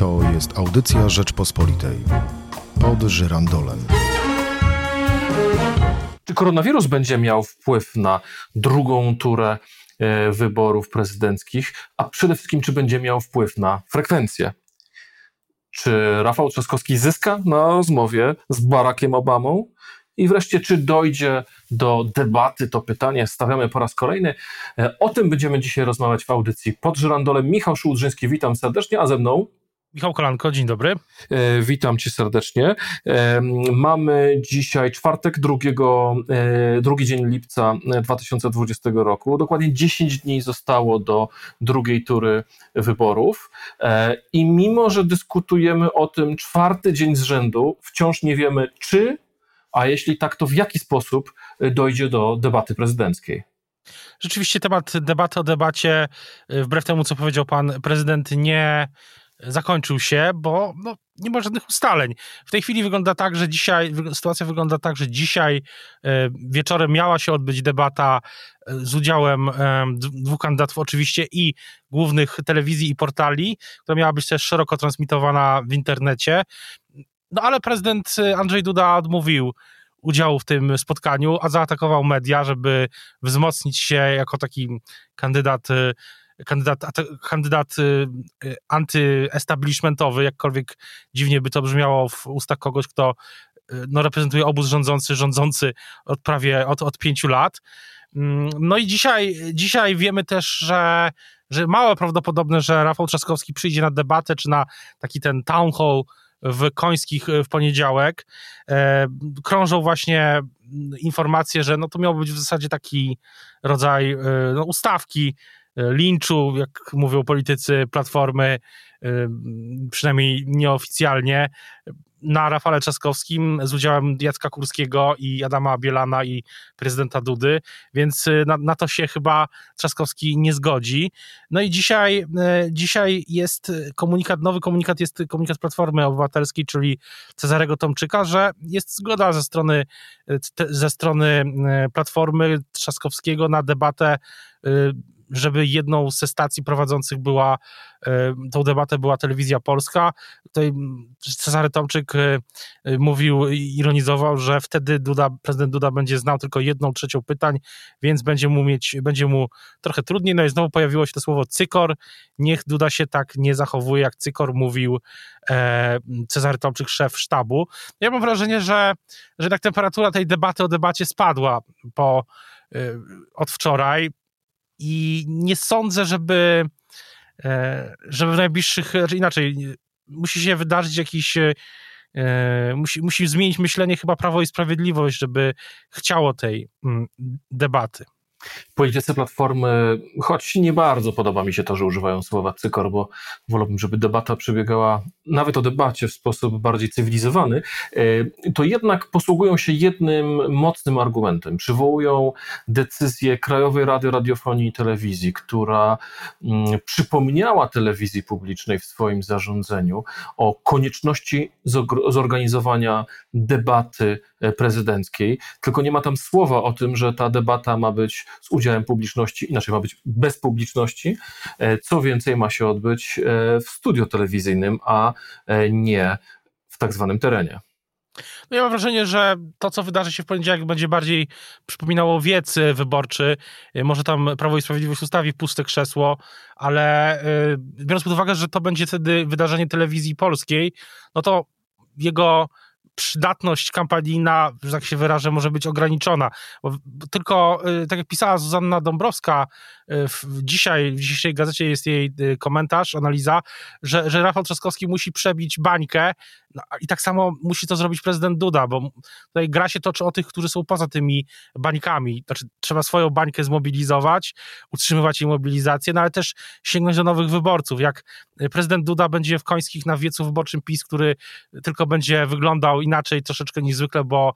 To jest audycja Rzeczpospolitej. Pod żyrandolem. Czy koronawirus będzie miał wpływ na drugą turę e, wyborów prezydenckich, a przede wszystkim, czy będzie miał wpływ na frekwencję? Czy Rafał Trzaskowski zyska na rozmowie z Barackiem Obamą? I wreszcie, czy dojdzie do debaty, to pytanie stawiamy po raz kolejny. E, o tym będziemy dzisiaj rozmawiać w audycji pod żyrandolem. Michał Szułdrzyński, witam serdecznie, a ze mną Michał Kolanko, dzień dobry. E, witam cię serdecznie. E, mamy dzisiaj czwartek, drugiego, e, drugi dzień lipca 2020 roku. Dokładnie 10 dni zostało do drugiej tury wyborów. I mimo, że dyskutujemy o tym czwarty dzień z rzędu, wciąż nie wiemy, czy, a jeśli tak, to w jaki sposób dojdzie do debaty prezydenckiej. Rzeczywiście temat debaty o debacie, wbrew temu, co powiedział pan prezydent, nie zakończył się, bo no, nie ma żadnych ustaleń. W tej chwili wygląda tak, że dzisiaj, sytuacja wygląda tak, że dzisiaj e, wieczorem miała się odbyć debata e, z udziałem e, dwóch kandydatów oczywiście i głównych telewizji i portali, która miała być też szeroko transmitowana w internecie. No ale prezydent Andrzej Duda odmówił udziału w tym spotkaniu, a zaatakował media, żeby wzmocnić się jako taki kandydat kandydat, kandydat y, y, antyestablishmentowy, jakkolwiek dziwnie by to brzmiało w ustach kogoś, kto y, no, reprezentuje obóz rządzący, rządzący od prawie od, od pięciu lat. Mm, no i dzisiaj, dzisiaj wiemy też, że, że mało prawdopodobne, że Rafał Trzaskowski przyjdzie na debatę, czy na taki ten town hall w Końskich w poniedziałek. E, krążą właśnie informacje, że no to miał być w zasadzie taki rodzaj no, ustawki linczu, jak mówią politycy Platformy, y, przynajmniej nieoficjalnie, na Rafale Trzaskowskim z udziałem Jacka Kurskiego i Adama Bielana i prezydenta Dudy, więc y, na, na, to się chyba Trzaskowski nie zgodzi. No i dzisiaj, dzisiaj jest komunikat, nowy komunikat jest komunikat Platformy Obywatelskiej, czyli Cezarego Tomczyka, że jest zgoda ze strony, ze strony Platformy Trzaskowskiego na debatę żeby jedną ze stacji prowadzących była, e, tą debatę była telewizja polska. Tutaj Cezary Tomczyk e, e, mówił, ironizował, że wtedy Duda, prezydent Duda będzie znał tylko jedną trzecią pytań, więc będzie mu mieć, będzie mu trochę trudniej. No i znowu pojawiło się to słowo cykor. Niech Duda się tak nie zachowuje, jak cykor mówił Cezary Tomczyk, szef sztabu. Ja mam wrażenie, że, że tak temperatura tej debaty o debacie spadła po od wczoraj i nie sądzę, żeby, e, żeby w najbliższych, znaczy inaczej, musi się wydarzyć jakiś, e, musi, musi zmienić myślenie chyba Prawo i Sprawiedliwość, żeby chciało tej mm, debaty politycy Platformy, choć nie bardzo podoba mi się to, że używają słowa cykor, bo wolałbym, żeby debata przebiegała nawet o debacie w sposób bardziej cywilizowany, e, to jednak posługują się jednym mocnym argumentem. Przywołują decyzję Krajowej Rady Radiofonii i Telewizji, która mm, przypomniała telewizji publicznej w swoim zarządzeniu o konieczności zorganizowania debaty e, prezydenckiej, tylko nie ma tam słowa o tym, że ta debata ma być z udziałem publiczności, inaczej ma być bez publiczności. E, co więcej, ma się odbyć e, w studio telewizyjnym, a e, nie w tak zwanym terenie. No ja mam wrażenie, że to, co wydarzy się w poniedziałek, będzie bardziej przypominało wiec wyborczy. Może tam Prawo i Sprawiedliwość ustawi puste krzesło, ale biorąc pod uwagę, że to będzie wtedy wydarzenie telewizji polskiej, no to jego przydatność kampanijna, że tak się wyrażę, może być ograniczona. Bo tylko, y, tak jak pisała Zuzanna Dąbrowska, w, dzisiaj, w dzisiejszej gazecie jest jej y, komentarz, analiza, że, że Rafał Trzaskowski musi przebić bańkę no, i tak samo musi to zrobić prezydent Duda, bo tutaj gra się toczy o tych, którzy są poza tymi bańkami. Znaczy, trzeba swoją bańkę zmobilizować, utrzymywać jej mobilizację, no ale też sięgnąć do nowych wyborców. Jak prezydent Duda będzie w końskich na wiecu wyborczym PiS, który tylko będzie wyglądał inaczej troszeczkę niż zwykle, bo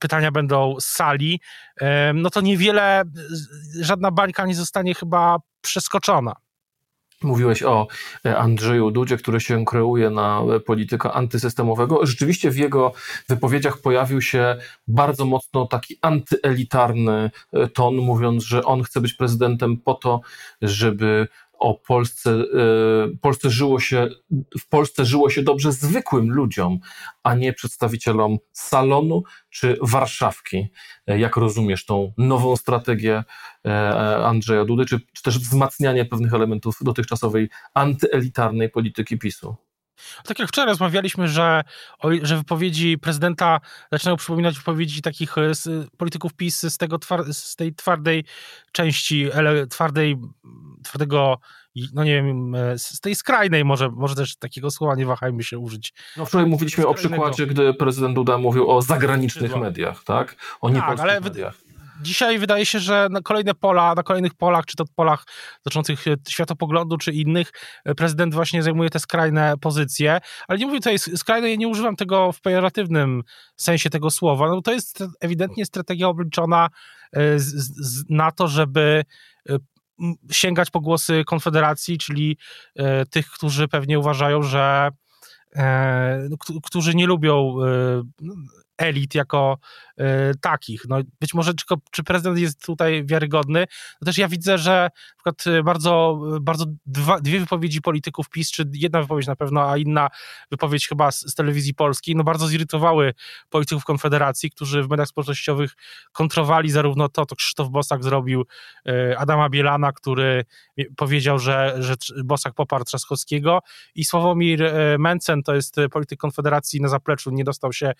pytania będą z sali, no to niewiele, żadna bańka nie zostanie chyba przeskoczona. Mówiłeś o e, Andrzeju Dudzie, który się kreuje na e, polityka antysystemowego. Rzeczywiście w jego wypowiedziach pojawił się bardzo mocno taki antyelitarny e, ton, mówiąc, że on chce być prezydentem po to, żeby o Polsce, y, Polsce żyło się, w Polsce żyło się dobrze zwykłym ludziom, a nie przedstawicielom salonu czy Warszawki. Jak rozumiesz tą nową strategię Andrzeja Dudy, czy, czy też wzmacnianie pewnych elementów dotychczasowej antyelitarnej polityki PiSu? Tak jak wczoraj rozmawialiśmy, że, że wypowiedzi prezydenta zaczynają przypominać wypowiedzi takich e, polityków PiS z, tego z tej twardej części, twardej, twardego, no nie wiem, e, z tej skrajnej może, może też takiego słowa nie wahajmy się użyć. No wczoraj mówiliśmy o przykładzie, gdy prezydent Duda mówił o zagranicznych mediach, tak? O niepolskich tak, mediach dzisiaj wydaje się, że na kolejne pola, na kolejnych polach, czy to polach dotyczących światopoglądu, czy innych, e, prezydent właśnie zajmuje te skrajne pozycje. Ale nie mówię tutaj skrajne, ja nie używam tego w pejoratywnym sensie tego słowa. No to jest ewidentnie strategia obliczona e, z, z, na to, żeby e, sięgać po głosy Konfederacji, czyli tych, którzy pewnie uważają, że no, którzy nie lubią elit jako y, takich. No, być może czy, czy prezydent jest tutaj wiarygodny, to też ja widzę, że na przykład y, bardzo, bardzo dwa, dwie wypowiedzi polityków PiS, czy jedna wypowiedź na pewno, a inna wypowiedź chyba z, z telewizji polskiej, no bardzo zirytowały polityków Konfederacji, którzy w mediach społecznościowych kontrowali zarówno to, co Krzysztof Bosak zrobił y, Adama Bielana, który powiedział, że, że Bosak poparł Trzaskowskiego i Sławomir Mencen, to jest polityk Konfederacji na zapleczu, nie dostał się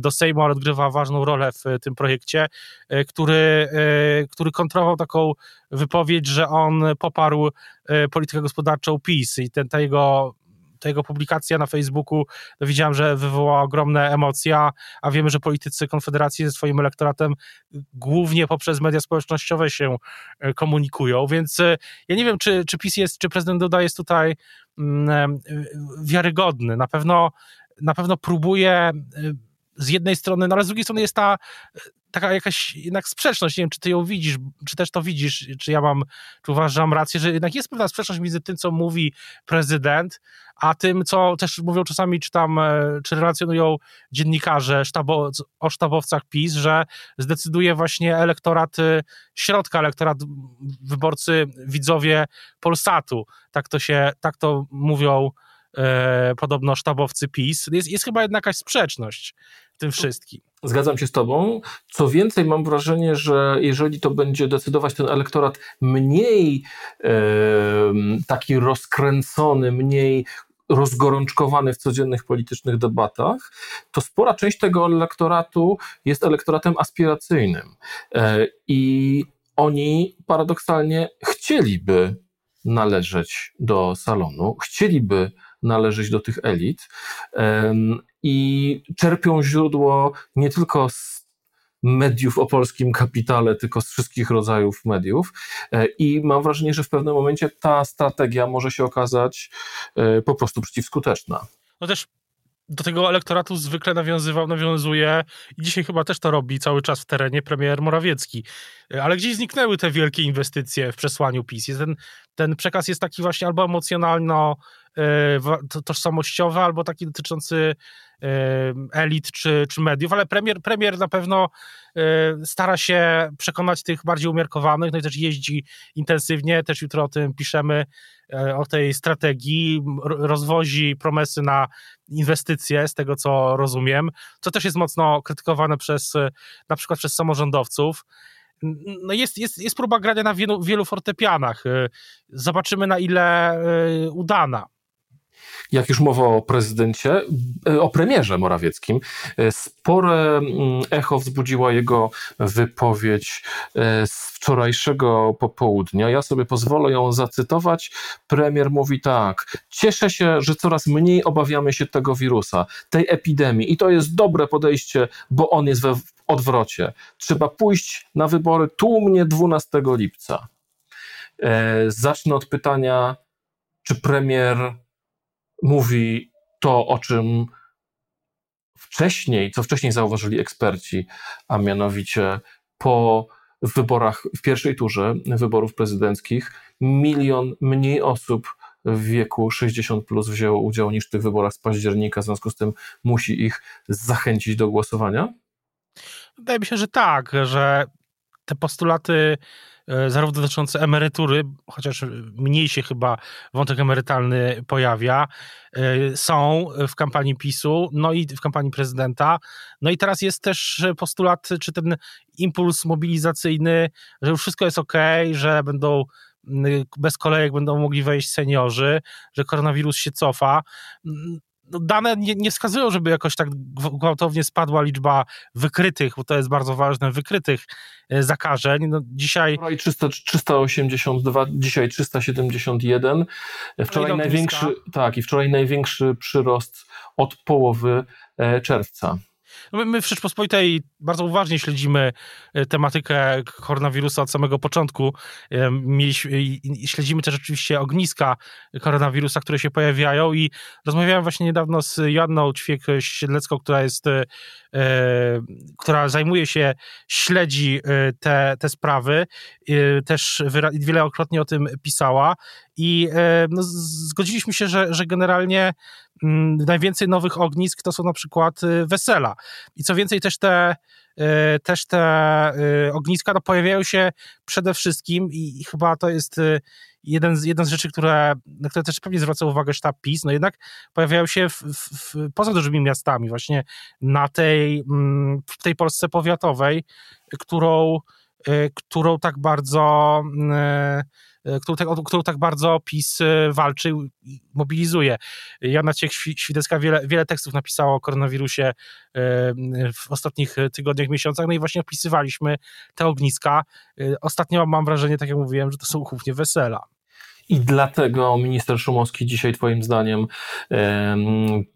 do Ale odgrywa ważną rolę w tym projekcie, e, który, e, który kontrolował taką wypowiedź, że on poparł e, politykę gospodarczą PiS i ten, ta jego jego publikacja na Facebooku, no widziałem, że wywołała ogromne emocje, a wiemy, że politycy Konfederacji ze swoim elektoratem głównie poprzez media społecznościowe się komunikują, więc ja nie wiem, czy, czy PiS jest, czy prezydent Duda jest tutaj mm, wiarygodny. Na pewno, na pewno próbuje z jednej strony, no ale z drugiej strony jest ta taka jakaś jednak sprzeczność, nie wiem, czy ty ją widzisz, czy też to widzisz, czy ja mam, czy uważam rację, że jednak jest pewna sprzeczność między tym, co mówi prezydent, a tym, co też mówią czasami, czy tam, e, czy relacjonują dziennikarze sztabo, o sztabowcach PiS, że zdecyduje właśnie elektorat e, środka, elektorat wyborcy, widzowie Polsatu. Tak to się, tak to mówią e, podobno sztabowcy PiS. Jest, jest chyba jednak jakaś sprzeczność w tym wszystkim. Zgadzam się z Tobą. Co więcej, mam wrażenie, że jeżeli to będzie decydować ten elektorat mniej e, taki rozkręcony, mniej rozgorączkowany w codziennych politycznych debatach, to spora część tego elektoratu jest elektoratem aspiracyjnym. E, I oni paradoksalnie chcieliby należeć do salonu, chcieliby należeć do tych elit i czerpią źródło nie tylko z mediów o polskim kapitale, tylko z wszystkich rodzajów mediów. E, I mam wrażenie, że w pewnym momencie ta strategia może się okazać e, po prostu przeciwskuteczna. No też do tego elektoratu zwykle nawiązywał, nawiązuje i dzisiaj chyba też to robi cały czas w terenie premier Morawiecki. E, ale gdzieś zniknęły te wielkie inwestycje w przesłaniu PiS. Ten, ten przekaz jest taki właśnie albo emocjonalno tożsamościowy albo taki dotyczący e, elit czy, czy mediów, ale premier, premier na pewno e, stara się przekonać tych bardziej umiarkowanych, no i też jeździ intensywnie, też jutro o tym piszemy, o tej strategii, rozwozi promesy na inwestycje, z tego co rozumiem, co też jest mocno krytykowane przez na przykład przez samorządowców. No jest, jest, jest próba grania na wielu, wielu fortepianach. Zobaczymy, na ile udana jak już mowa o prezydencie, e, o premierze Morawieckim, e, spore mm, echo wzbudziła jego wypowiedź e, z wczorajszego popołudnia. Ja sobie pozwolę ją zacytować. Premier mówi tak: Cieszę się, że coraz mniej obawiamy się tego wirusa, tej epidemii, i to jest dobre podejście, bo on jest we odwrocie. Trzeba pójść na wybory tłumnie 12 lipca. Zacznę od pytania, czy premier mówi to, o czym wcześniej, co wcześniej zauważyli eksperci, a mianowicie po wyborach w pierwszej turze wyborów prezydenckich milion mniej osób w wieku 60 plus wzięło udział niż w tych wyborach z października, w związku z tym musi ich zachęcić do głosowania? Wydaje mi się, że tak, że te postulaty e, zarówno dotyczące emerytury, chociaż mniej się chyba wątek emerytalny pojawia, e, są w kampanii PiSu, no i w kampanii prezydenta. No i teraz jest też postulat, czy ten impuls mobilizacyjny, że już wszystko jest ok, że będą bez kolejek będą mogli wejść seniorzy, że koronawirus się cofa dane nie, nie, wskazują, żeby jakoś tak gwałtownie spadła liczba wykrytych, bo to jest bardzo ważne, wykrytych e, zakażeń. No, dzisiaj... Wczoraj 300, 382, dzisiaj 371. Wczoraj największy, tak, i wczoraj największy przyrost od połowy e, czerwca. No my w Rzeczpospolitej bardzo uważnie śledzimy e, tematykę koronawirusa od samego początku. E, mieliśmy, śledzimy też oczywiście ogniska koronawirusa, które się pojawiają i rozmawiałem właśnie niedawno z Joanną Ćwiek-Siedlecką, która jest, e, która zajmuje się, śledzi te, te sprawy, też wielokrotnie o tym pisała i no, zgodziliśmy się, że, że generalnie najwięcej nowych ognisk to są na przykład wesela. I co więcej, też te, e, też te e, ogniska no, pojawiają się przede wszystkim i chyba to jest jeden z, jeden z rzeczy, które, na które też pewnie zwraca uwagę sztab PiS, no jednak pojawiają się w, w, poza dużymi miastami, właśnie na tej, mm, w tej Polsce powiatowej, którą, którą tak bardzo E, którą, tak, którą tak bardzo PiS walczy i mobilizuje. Jana Ciech-Świdecka wiele, wiele tekstów napisała o koronawirusie w ostatnich tygodniach, miesiącach, no i właśnie opisywaliśmy te ogniska. Ostatnio mam wrażenie, tak jak mówiłem, że to są głównie wesela. I dlatego minister Szumowski dzisiaj, Twoim zdaniem,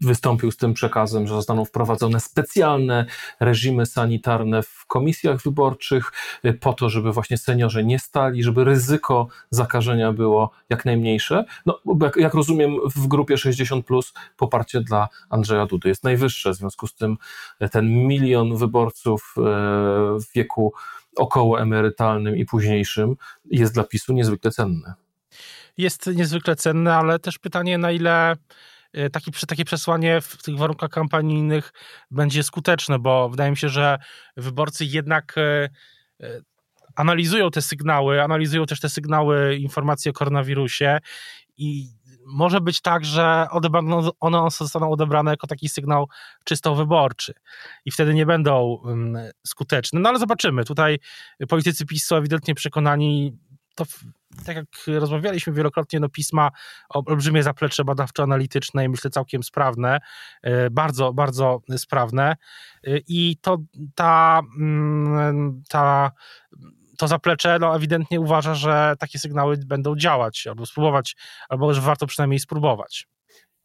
wystąpił z tym przekazem, że zostaną wprowadzone specjalne reżimy sanitarne w komisjach wyborczych, e, po to, żeby właśnie seniorzy nie stali, żeby ryzyko zakażenia było jak najmniejsze. No, jak, jak rozumiem, w grupie 60 plus poparcie dla Andrzeja Dudy jest najwyższe, w związku z tym e, ten milion wyborców e, w wieku okołoemerytalnym i późniejszym jest dla PiSu niezwykle cenny jest niezwykle cenne, ale też pytanie, na ile e, taki, takie przesłanie w tych warunkach kampanijnych będzie skuteczne, bo wydaje mi się, że wyborcy jednak e, e, analizują te sygnały, analizują też te sygnały informacji o koronawirusie i może być tak, że one zostaną odebrane jako taki sygnał czysto wyborczy i wtedy nie będą skuteczne. No ale zobaczymy. Tutaj politycy PiS są ewidentnie przekonani, to tak jak rozmawialiśmy wielokrotnie, no pisma olbrzymie zaplecze badawczo-analityczne i myślę całkiem sprawne, e, bardzo, bardzo sprawne e, i to ta, mm, ta to zaplecze no, ewidentnie uważa, że takie sygnały będą działać, albo spróbować, albo że warto przynajmniej spróbować.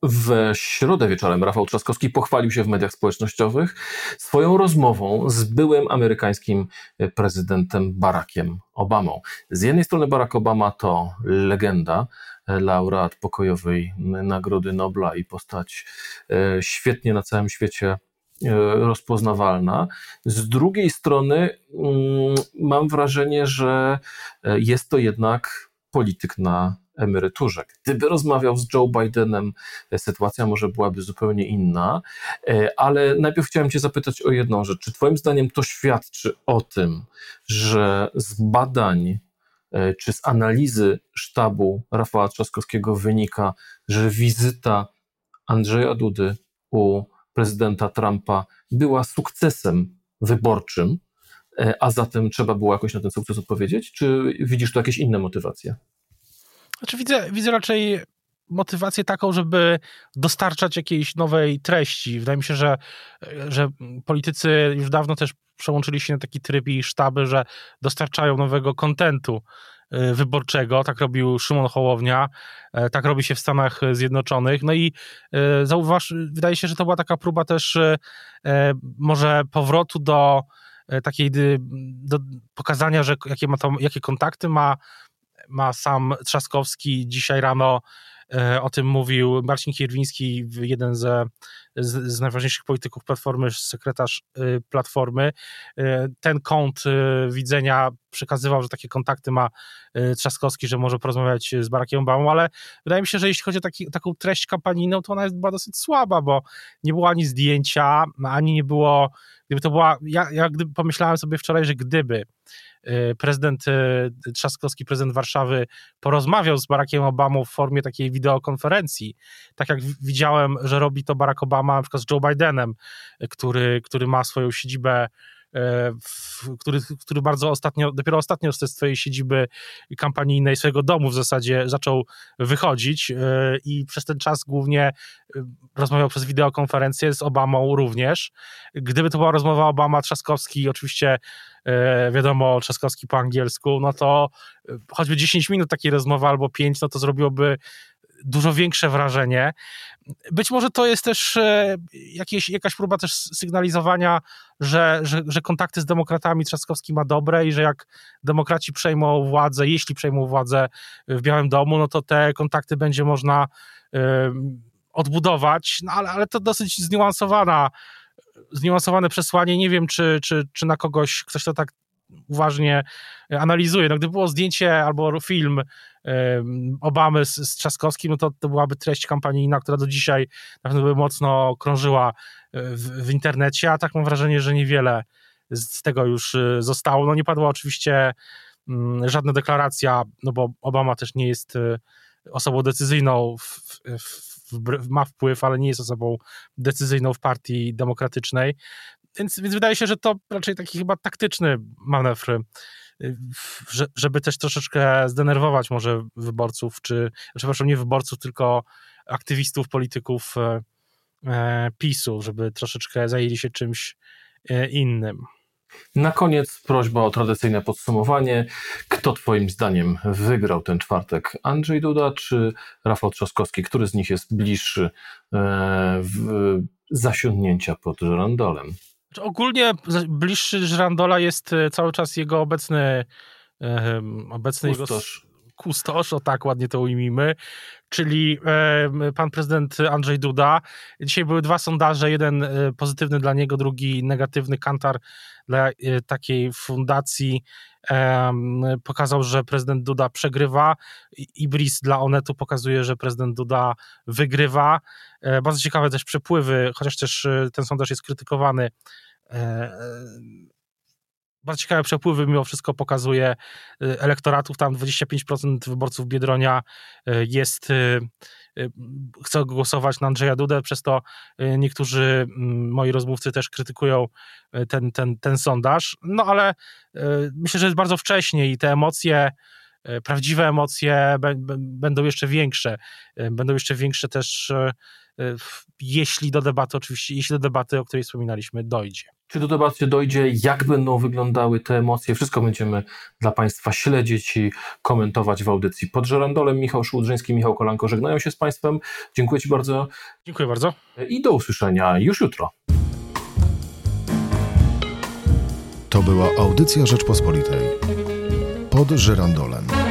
W środę wieczorem Rafał Trzaskowski pochwalił się w mediach społecznościowych swoją rozmową z byłym amerykańskim prezydentem Barackiem Obamą. Z jednej strony Barack Obama to legenda, laureat pokojowej Nagrody Nobla i postać e, świetnie na całym świecie e, rozpoznawalna. Z drugiej strony mm, mam wrażenie, że e, jest to jednak polityk na emeryturze. Gdyby rozmawiał z Joe Bidenem, e, sytuacja może byłaby zupełnie inna, e, ale najpierw chciałem Cię zapytać o jedną rzecz. Czy Twoim zdaniem to świadczy o tym, że z badań e, czy z analizy sztabu Rafała Trzaskowskiego wynika, że wizyta Andrzeja Dudy u prezydenta Trumpa była sukcesem wyborczym, a zatem trzeba było jakoś na ten sukces odpowiedzieć? Czy widzisz tu jakieś inne motywacje? Znaczy widzę, widzę raczej motywację taką, żeby dostarczać jakiejś nowej treści. Wydaje mi się, że, że politycy już dawno też przełączyli się na taki tryb i sztaby, że dostarczają nowego kontentu y, wyborczego. Tak robił Szymon Hołownia, y, tak robi się w Stanach Zjednoczonych. No i y, zauważ, wydaje się, że to była taka próba też może powrotu do takiej do pokazania, że jakie, ma to, jakie kontakty ma ma sam Trzaskowski. Dzisiaj rano e, o tym mówił Marcin Kierwiński, jeden ze, z, z najważniejszych polityków Platformy, sekretarz e, Platformy. E, ten kąt widzenia przekazywał, że takie kontakty ma Trzaskowski, że może porozmawiać z Barackiem Obamą, ale wydaje mi się, że jeśli chodzi o taki, taką treść kampanijną, to ona była dosyć słaba, bo nie było ani zdjęcia, ani nie było, gdyby to była, ja, ja gdy pomyślałem sobie wczoraj, że gdyby prezydent Trzaskowski, prezydent Warszawy, porozmawiał z Barackiem Obamą w formie takiej wideokonferencji. Tak jak widziałem, że robi to Barack Obama na przykład z Joe Bidenem, który, który ma swoją siedzibę E, który, który bardzo ostatnio, dopiero ostatnio ze swojej siedziby kampanijnej, swojego domu w zasadzie zaczął wychodzić e, i przez ten czas głównie e, rozmawiał przez wideokonferencję z Obamą również. Gdyby to była rozmowa Obama-Trzaskowski, oczywiście wiadomo, Trzaskowski po angielsku, no to choćby 10 minut takiej rozmowy albo 5, no to zrobiłoby dużo większe wrażenie. Być może to jest też e, jakieś, jakaś próba też sygnalizowania, że, że, że kontakty z demokratami Trzaskowski ma dobre i że jak demokraci przejmą władzę, jeśli przejmą władzę w Białym Domu, no to te kontakty będzie można odbudować, no ale, ale to dosyć zniuansowana zniuansowane przesłanie. Nie wiem, czy, czy, czy na kogoś ktoś to tak uważnie analizuje. No, gdyby było zdjęcie albo film Obamy z, z Trzaskowskim, no to, to byłaby treść kampanijna, która do dzisiaj na pewno by mocno krążyła e, w, w internecie, a tak mam wrażenie, że niewiele z tego już e, zostało. No nie padła oczywiście mm, żadna deklaracja, no bo Obama też nie jest e, osobą decyzyjną, w, w, w, ma wpływ, ale nie jest osobą decyzyjną w partii demokratycznej. Więc, więc wydaje się, że to raczej taki chyba taktyczny manewr żeby też troszeczkę zdenerwować może wyborców, czy, przepraszam, nie wyborców, tylko aktywistów, polityków e, e, PiSu, żeby troszeczkę zajęli się czymś innym. Na koniec prośba o tradycyjne podsumowanie. Kto Twoim zdaniem wygrał ten czwartek? Andrzej Duda czy Rafał Trzaskowski? Który z nich jest bliższy w zasiądnięcia pod żerandolem? Ogólnie bliższy Żrandola jest e, cały czas jego obecny obecny kustosz. Jego kustosz, o tak ładnie to ujmijmy, czyli pan prezydent Andrzej Duda. Dzisiaj były dwa sondaże, jeden e, pozytywny dla niego, drugi negatywny. Kantar dla e, takiej fundacji pokazał, że prezydent Duda przegrywa. Ibris dla Onetu pokazuje, że prezydent Duda wygrywa. E, bardzo ciekawe też przepływy, chociaż też ten sondaż jest krytykowany. Bardzo ciekawe przepływy mimo wszystko pokazuje elektoratów, tam 25% wyborców Biedronia jest chce głosować na Andrzeja Dudę, przez to niektórzy moi rozmówcy też krytykują ten, ten, ten sondaż, no ale myślę, że jest bardzo wcześnie i te emocje prawdziwe emocje będą jeszcze większe. E, będą jeszcze większe też, e, jeśli do debaty, oczywiście, jeśli do debaty, o której wspominaliśmy, dojdzie. Czy do debaty dojdzie, jak będą wyglądały te emocje? Wszystko będziemy dla Państwa śledzić i komentować w audycji pod żerandolem. Michał Szłudrzyński, Michał Kolanko żegnają się z Państwem. Dziękuję Ci bardzo. Dziękuję bardzo. I do usłyszenia już jutro. To była audycja Rzeczpospolitej pod żyrandolem.